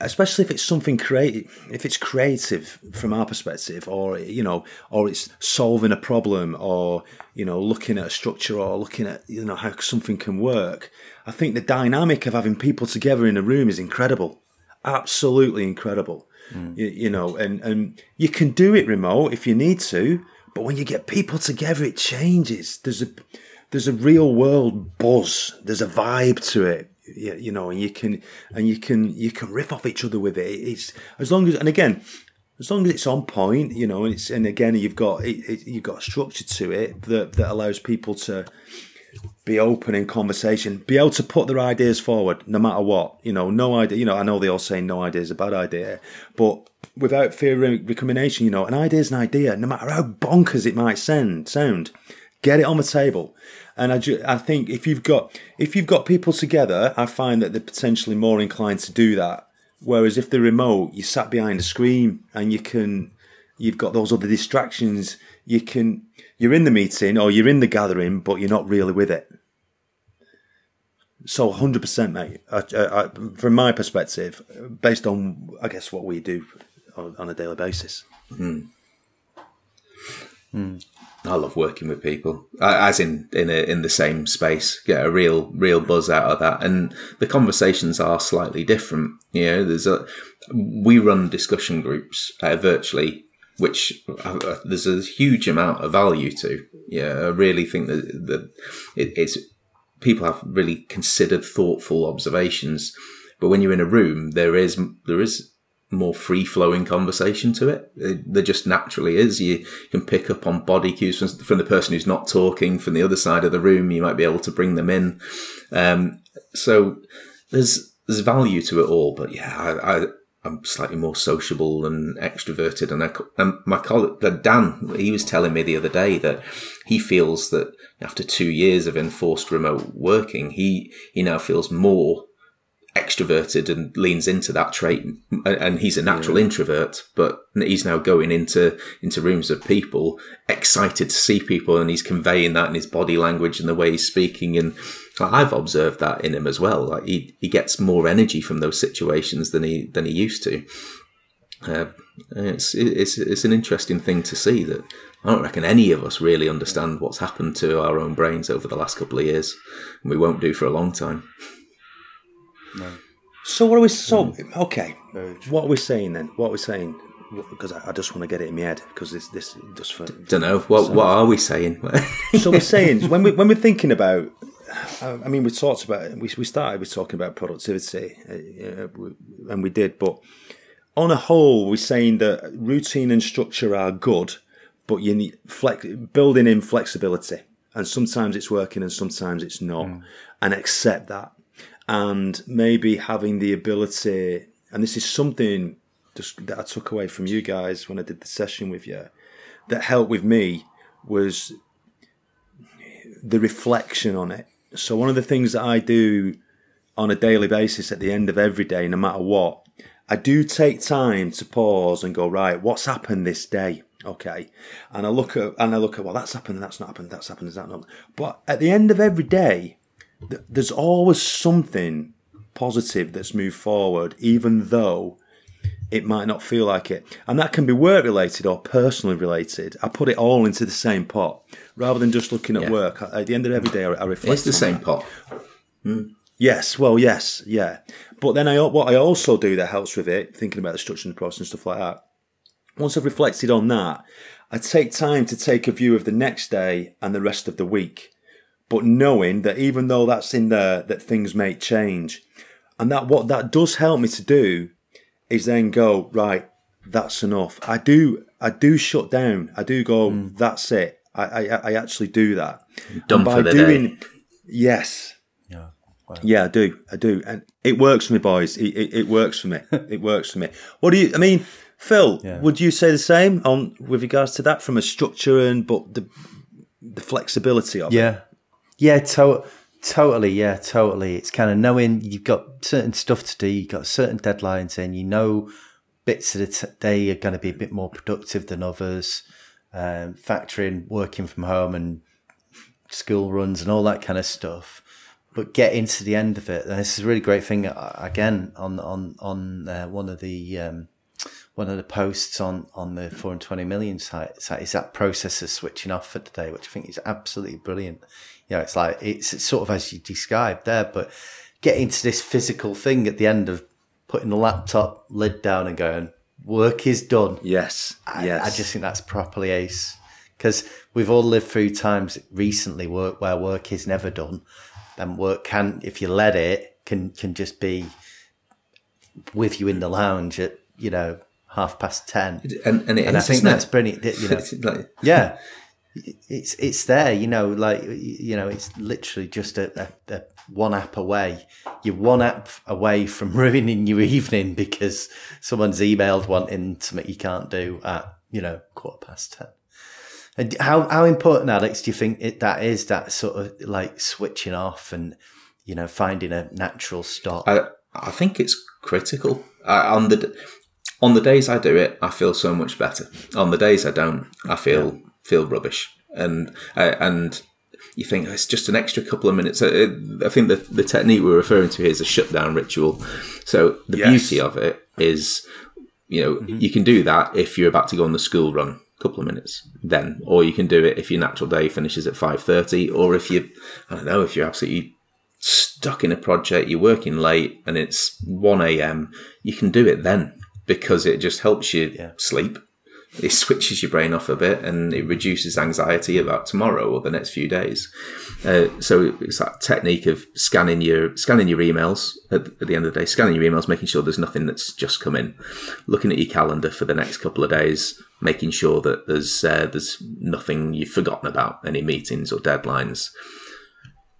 especially if it's something creative, if it's creative from our perspective, or you know, or it's solving a problem, or you know, looking at a structure, or looking at you know how something can work. I think the dynamic of having people together in a room is incredible absolutely incredible. Mm. You, you, know, and, and you can do it remote if you need to, but when you get people together, it changes. There's a there's a real world buzz. There's a vibe to it. you, know, and you can and you can you can riff off each other with it. It's as long as and again, as long as it's on point, you know, and it's and again you've got it, it, you've got a structure to it that that allows people to be open in conversation, be able to put their ideas forward no matter what. You know, no idea. You know, I know they all say no idea is a bad idea, but without fear of recrimination, you know, an idea is an idea, no matter how bonkers it might sound. Sound, get it on the table. And I, ju- I think if you've got if you've got people together, I find that they're potentially more inclined to do that. Whereas if they're remote, you sat behind a screen and you can, you've got those other distractions. You can you're in the meeting or you're in the gathering, but you're not really with it. So 100%, mate. I, I, from my perspective, based on, I guess, what we do on, on a daily basis. Mm. Mm. I love working with people, as in in a, in the same space. Get a real real buzz out of that, and the conversations are slightly different. You know, there's a we run discussion groups uh, virtually which uh, there's a huge amount of value to. Yeah, I really think that, that it, it's people have really considered, thoughtful observations. But when you're in a room, there is there is more free flowing conversation to it. it. There just naturally is. You can pick up on body cues from, from, the person who's not talking from the other side of the room. You might be able to bring them in. Um, so there's there's value to it all. But yeah, I, I'm slightly more sociable and extroverted. And, I, and my colleague, uh, Dan, he was telling me the other day that he feels that after two years of enforced remote working, he, he now feels more extroverted and leans into that trait and he's a natural yeah. introvert but he's now going into into rooms of people excited to see people and he's conveying that in his body language and the way he's speaking and I've observed that in him as well. Like he, he gets more energy from those situations than he than he used to. Uh, it's it's it's an interesting thing to see that I don't reckon any of us really understand what's happened to our own brains over the last couple of years and we won't do for a long time no. So what are we? So mm. okay, what are we saying then? What are we saying? Because I, I, just want to get it in my head because this this just for don't know what so, what are we saying? so we're saying when we when we're thinking about. I mean, we talked about we we started with talking about productivity, uh, and we did, but on a whole, we're saying that routine and structure are good, but you need flex, building in flexibility, and sometimes it's working and sometimes it's not, mm. and accept that and maybe having the ability, and this is something just that I took away from you guys when I did the session with you, that helped with me was the reflection on it. So one of the things that I do on a daily basis at the end of every day, no matter what, I do take time to pause and go, right, what's happened this day? Okay. And I look at, and I look at, well, that's happened, that's not happened, that's happened, is that not? But at the end of every day, there's always something positive that's moved forward, even though it might not feel like it. And that can be work related or personally related. I put it all into the same pot rather than just looking at yeah. work. At the end of every day, I, reflect. It's the same that. pot. Mm. Yes, well, yes, yeah. But then I, what I also do that helps with it, thinking about the structure and the process and stuff like that. Once I've reflected on that, I take time to take a view of the next day and the rest of the week but knowing that even though that's in there, that things may change. And that what that does help me to do is then go, right, that's enough. I do I do shut down. I do go, mm. that's it. I, I, I actually do that. Done by doing, day. Yes. Yeah. Wow. Yeah, I do. I do. And it works for me, boys. It, it, it works for me. it works for me. What do you I mean, Phil, yeah. would you say the same on with regards to that from a structure and but the the flexibility of yeah. it? Yeah, to- totally. Yeah, totally. It's kind of knowing you've got certain stuff to do, you've got certain deadlines, and you know bits of the t- day are going to be a bit more productive than others. Um, factoring working from home and school runs and all that kind of stuff. But get into the end of it, and this is a really great thing. Uh, again, on on on uh, one of the um, one of the posts on on the 420 million site, site is that process of switching off for today, which I think is absolutely brilliant you know, it's like it's sort of as you described there, but getting to this physical thing at the end of putting the laptop lid down and going, work is done. Yes, I, yes. I just think that's properly ace because we've all lived through times recently work where work is never done, and work can, if you let it, can can just be with you in the lounge at you know half past ten. And and, it And I think that's it? brilliant. You know, like- yeah, it's it's there. You know, like you know, it's literally just a, a, a one app away. You're one app away from ruining your evening because someone's emailed wanting something you can't do at you know quarter past ten. And how how important, Alex, do you think it, that is? That sort of like switching off and you know finding a natural stop. I I think it's critical. I, on the on the days I do it, I feel so much better. On the days I don't, I feel feel rubbish. And uh, and you think it's just an extra couple of minutes. Uh, I think the the technique we're referring to here is a shutdown ritual. So the Yes. beauty of it is, you know, you can do that if you're about to go on the school run. A couple of minutes, then, or you can do it if your natural day finishes at five thirty, or if you, I don't know, if you're absolutely stuck in a project, you're working late and it's 1 a.m., you can do it then because it just helps you Yeah. sleep. It switches your brain off a bit and it reduces anxiety about tomorrow or the next few days. Uh, so it's that technique of scanning your scanning your emails at, the end of the day, scanning your emails, making sure there's nothing that's just come in, looking at your calendar for the next couple of days, making sure that there's uh, there's nothing you've forgotten about, any meetings or deadlines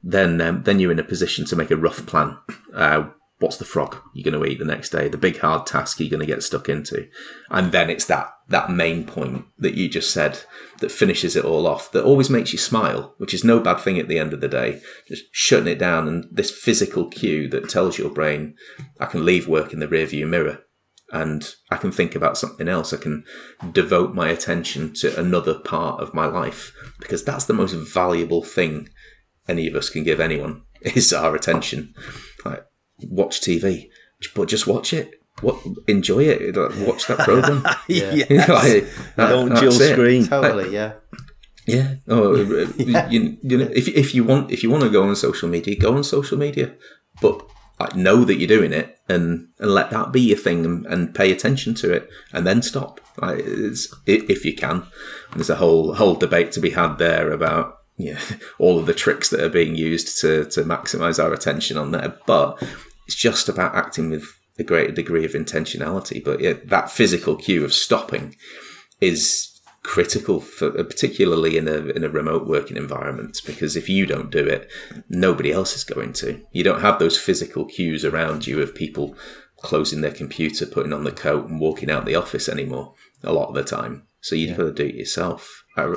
then um, then you're in a position to make a rough plan. Uh, what's the frog you're going to eat the next day? The big hard task you're going to get stuck into, and then it's that that main point that you just said that finishes it all off. That always makes you smile, which is no bad thing at the end of the day. Just shutting it down and this physical cue that tells your brain, I can leave work in the rearview mirror. And I can think about something else. I can devote my attention to another part of my life because that's the most valuable thing any of us can give anyone is our attention. Like, watch TV, but just watch it. What enjoy it? Like, watch that program. Yeah. Like, that- Don't that's Jill it. screen. Totally, yeah. Yeah. Oh, uh, You, you know, if if you want if you want to go on social media, go on social media, but like, know that you're doing it and and let that be your thing and, and pay attention to it, and then stop. Like, it's, if you can. And there's a whole whole debate to be had there about yeah all of the tricks that are being used to to maximise our attention on there, but it's just about acting with a greater degree of intentionality. But yeah, that physical cue of stopping is critical for particularly in a in a remote working environment because if you don't do it nobody else is going to. You don't have those physical cues around you of people closing their computer putting on the coat and walking out the office anymore a lot of the time. So you've got to do it yourself. I,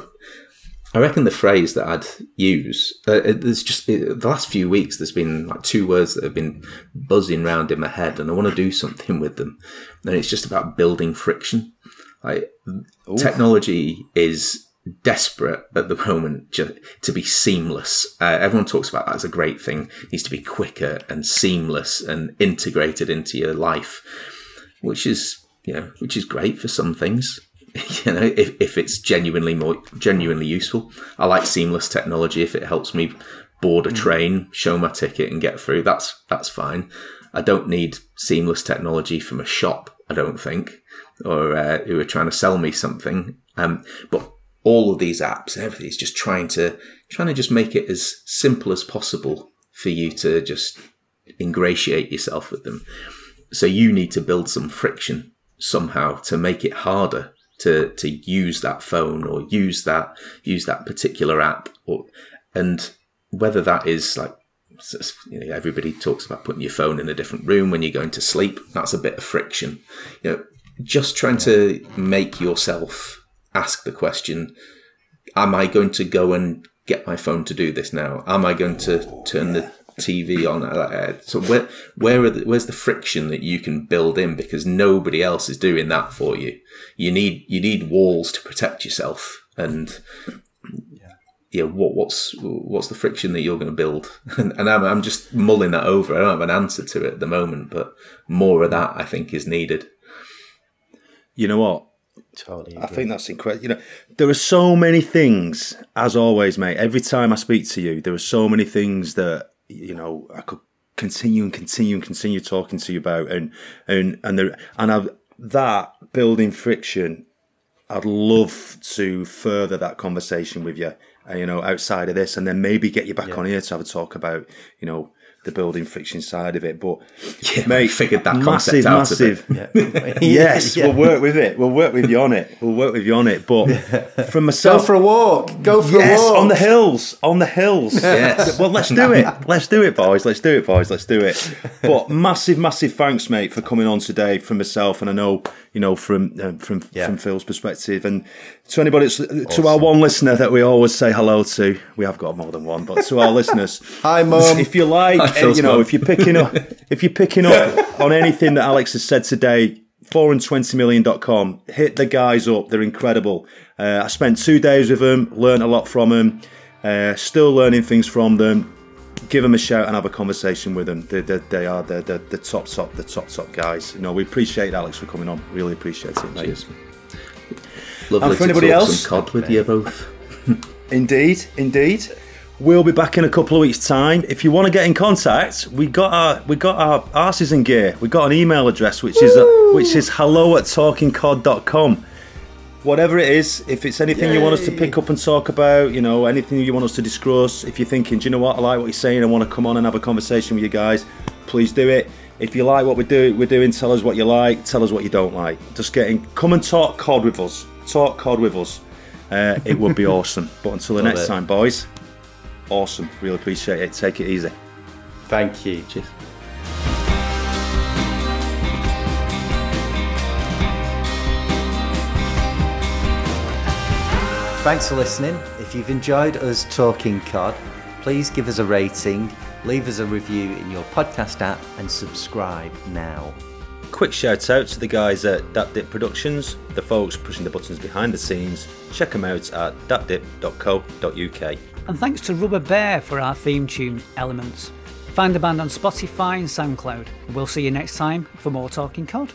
I reckon the phrase that I'd use, uh, it- there's just the last few weeks, there's been like two words that have been buzzing round in my head, and I want to do something with them. And it's just about building friction. Like technology is desperate at the moment to be seamless. Uh, everyone talks about that as a great thing. It needs to be quicker and seamless and integrated into your life, which is you know which is great for some things. You know, if, if it's genuinely more genuinely useful, I like seamless technology. If it helps me board a train, show my ticket, and get through, that's that's fine. I don't need seamless technology from a shop. I don't think, or uh, who are trying to sell me something. Um, but all of these apps, everything is just trying to trying to just make it as simple as possible for you to just ingratiate yourself with them. So you need to build some friction somehow to make it harder to to use that phone or use that use that particular app or and whether that is like you know, everybody talks about putting your phone in a different room when you're going to sleep. That's a bit of friction. You know, just trying to make yourself ask the question: Am I going to go and get my phone to do this now? Am I going to turn the TV on? Uh, So where where are the, where's the friction that you can build in because nobody else is doing that for you? You need you need walls to protect yourself and yeah, what what's what's the friction that you're going to build? And, and I'm, I'm just mulling that over. I don't have an answer to it at the moment, but more of that I think is needed. You know what? Totally. I think that's incredible. You know, there are so many things, as always, mate. Every time I speak to you, there are so many things that you know I could continue and continue and continue talking to you about, and and and there and I've that building friction. I'd love to further that conversation with you, uh, you know, outside of this, and then maybe get you back on here to have a talk about, you know, the building fiction side of it. But Yeah, mate, figured that massive, concept out a bit. massive. yes, Yeah. we'll work with it. We'll work with you on it. We'll work with you on it. But from myself, Go for a walk. Go for yes, a walk. on the hills, on the hills. Yes. Well, let's do it. Let's do it, boys. Let's do it, boys. Let's do it. But massive, massive thanks, mate, for coming on today from myself, and I know you know from uh, from Yeah. from Phil's perspective, and to anybody, to our one listener that we always say hello to. We have got more than one, but to our listeners, Hi, mom If you like, Hi, uh, you know, mum. if you're picking up, if you're picking up on anything that Alex has said today, 420million.com, hit the guys up. They're incredible. Uh, I spent two days with them, learned a lot from them, uh, still learning things from them. Give them a shout and have a conversation with them. They, they, they are the, the, the top, top, the top, top guys. You know, we appreciate Alex for coming on. Really appreciate it, mate. Cheers. Lovely And for to anybody talk else? some cod with you both. Indeed, indeed. We'll be back in a couple of weeks' time. If you want to get in contact, we got our we got our arses in gear. We got an email address which is uh, which is hello at talkingcod.com. Whatever it is, if it's anything you want us to pick up and talk about, you know, anything you want us to discuss, if you're thinking, do you know what, I like what you're saying, I want to come on and have a conversation with you guys, please do it. If you like what we do, we're doing, tell us what you like, tell us what you don't like. Just getting, come and talk cod with us. Talk cod with us. Uh, it would be awesome. But until the Love next it. time, boys, awesome. Really appreciate it. Take it easy. Thank you. Cheers. Thanks for listening. If you've enjoyed us talking COD, please give us a rating, leave us a review in your podcast app, and subscribe now. Quick shout out to the guys at DapDip Productions, the folks pushing the buttons behind the scenes. Check them out at dapdip.co.uk. And thanks to Rubber Bear for our theme tune, Elements. Find the band on Spotify and SoundCloud. We'll see you next time for more Talking Cod.